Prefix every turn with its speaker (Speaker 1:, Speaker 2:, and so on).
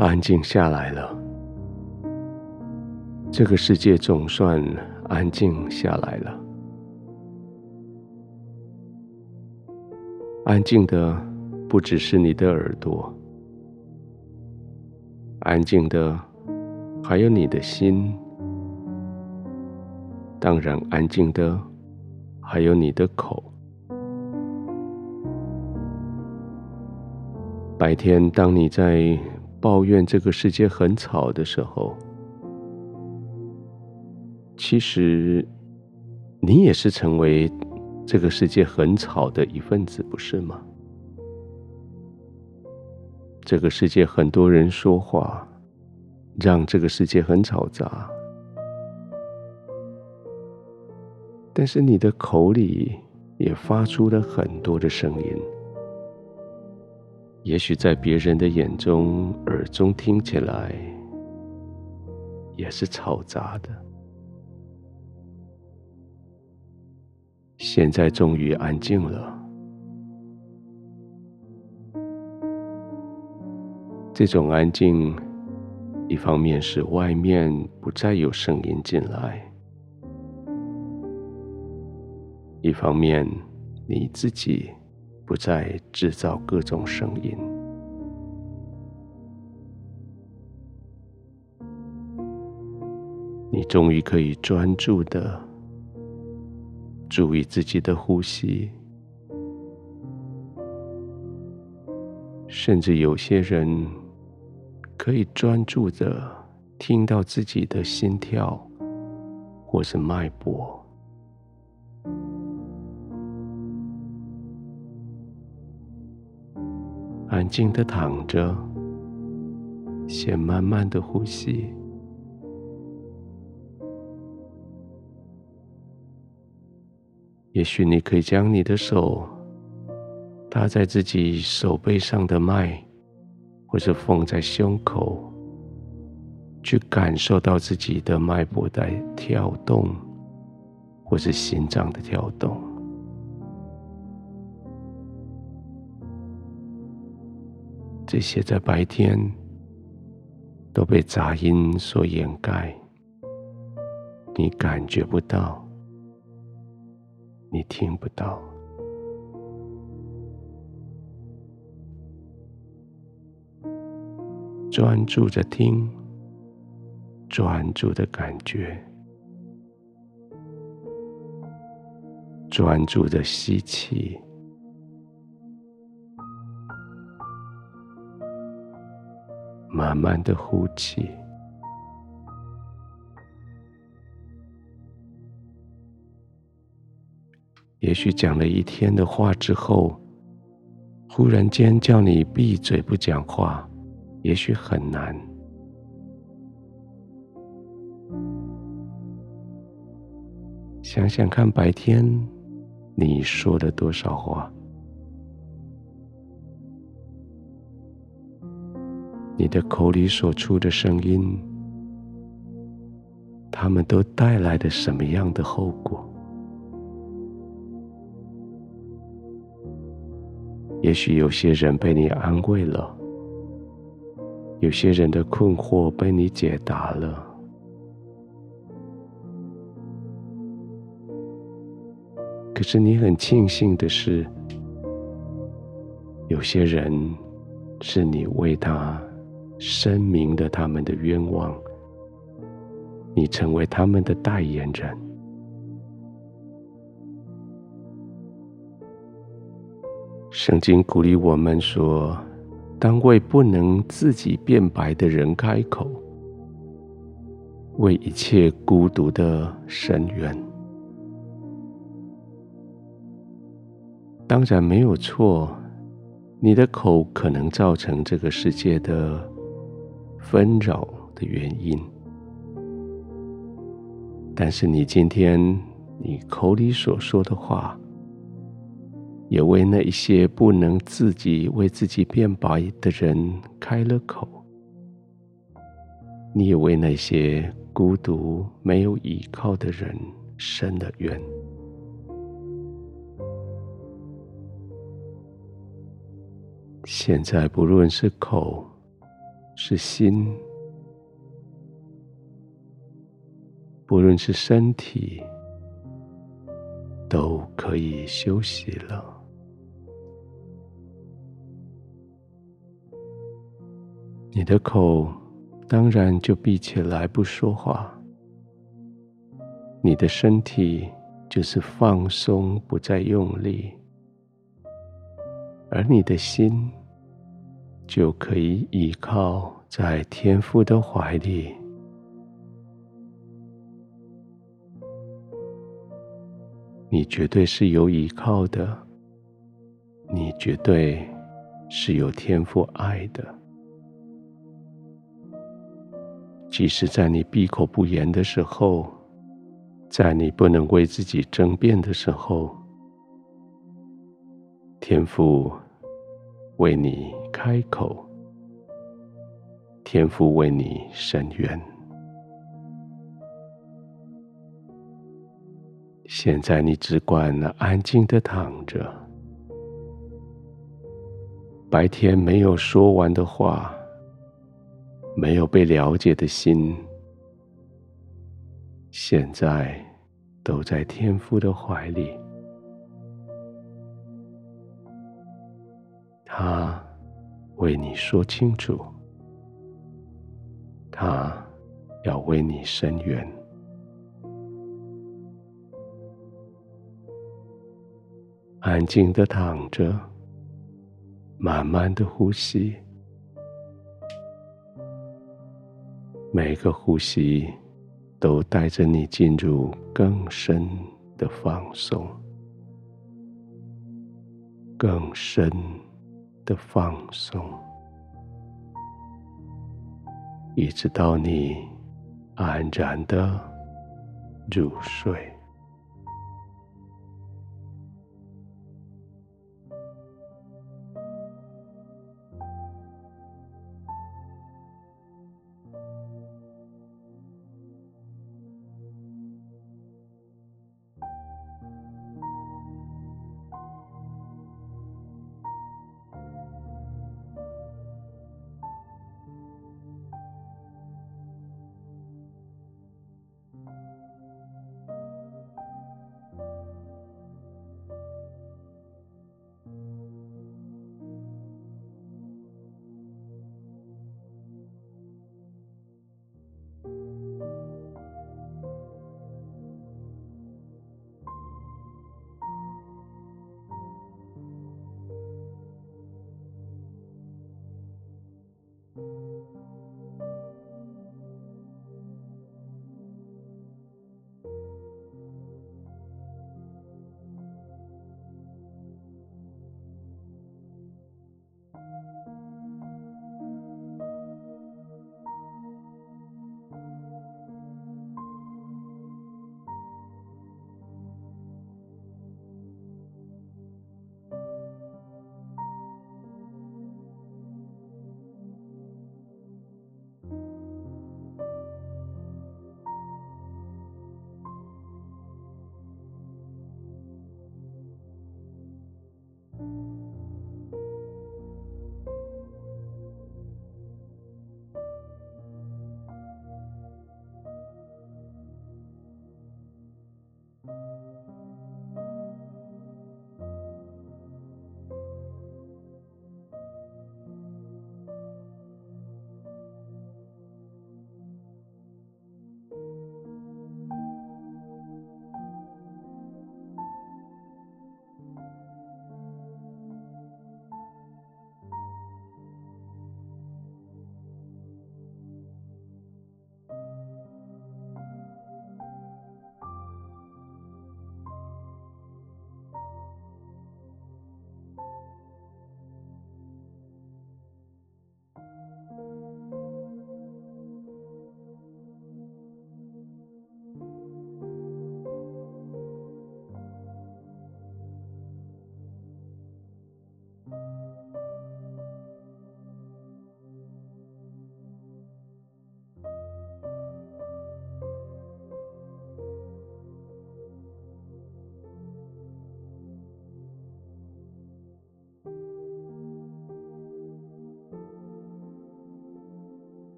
Speaker 1: 安静下来了。这个世界总算安静下来了。安静的不只是你的耳朵，安静的还有你的心。当然，安静的还有你的口。白天，当你在抱怨这个世界很吵的时候，其实你也是成为这个世界很吵的一份子，不是吗？这个世界很多人说话，让这个世界很吵杂。但是你的口里也发出了很多的声音，也许在别人的眼中、耳中听起来也是嘈杂的。现在终于安静了，这种安静，一方面是外面不再有声音进来。一方面，你自己不再制造各种声音，你终于可以专注的注意自己的呼吸，甚至有些人可以专注的听到自己的心跳或是脉搏。安静的躺着，先慢慢的呼吸。也许你可以将你的手搭在自己手背上的脉，或是放在胸口，去感受到自己的脉搏在跳动，或是心脏的跳动。这些在白天都被杂音所掩盖，你感觉不到，你听不到。专注着听，专注的感觉，专注的吸气。慢慢的呼气，也许讲了一天的话之后，忽然间叫你闭嘴不讲话，也许很难。想想看，白天你说了多少话？你的口里所出的声音，他们都带来了什么样的后果？也许有些人被你安慰了，有些人的困惑被你解答了，可是你很庆幸的是，有些人是你为他。声明了他们的冤枉，你成为他们的代言人。圣经鼓励我们说：“当为不能自己辩白的人开口，为一切孤独的深渊。”当然没有错，你的口可能造成这个世界的。纷扰的原因，但是你今天你口里所说的话，也为那一些不能自己为自己辩白的人开了口，你也为那些孤独没有依靠的人伸了冤。现在不论是口。是心，不论是身体，都可以休息了。你的口当然就闭起来不说话，你的身体就是放松，不再用力，而你的心就可以依靠在天父的怀里。你绝对是有依靠的，你绝对是有天父爱的。即使在你闭口不言的时候，在你不能为自己争辩的时候，天父为你开口，天父为你伸冤。现在你只管安静的躺着，白天没有说完的话，没有被了解的心，现在都在天父的怀里，他为你说清楚，他要为你伸冤。安静的躺着，慢慢的呼吸，每个呼吸都带着你进入更深的放松，更深的放松，一直到你安然的入睡。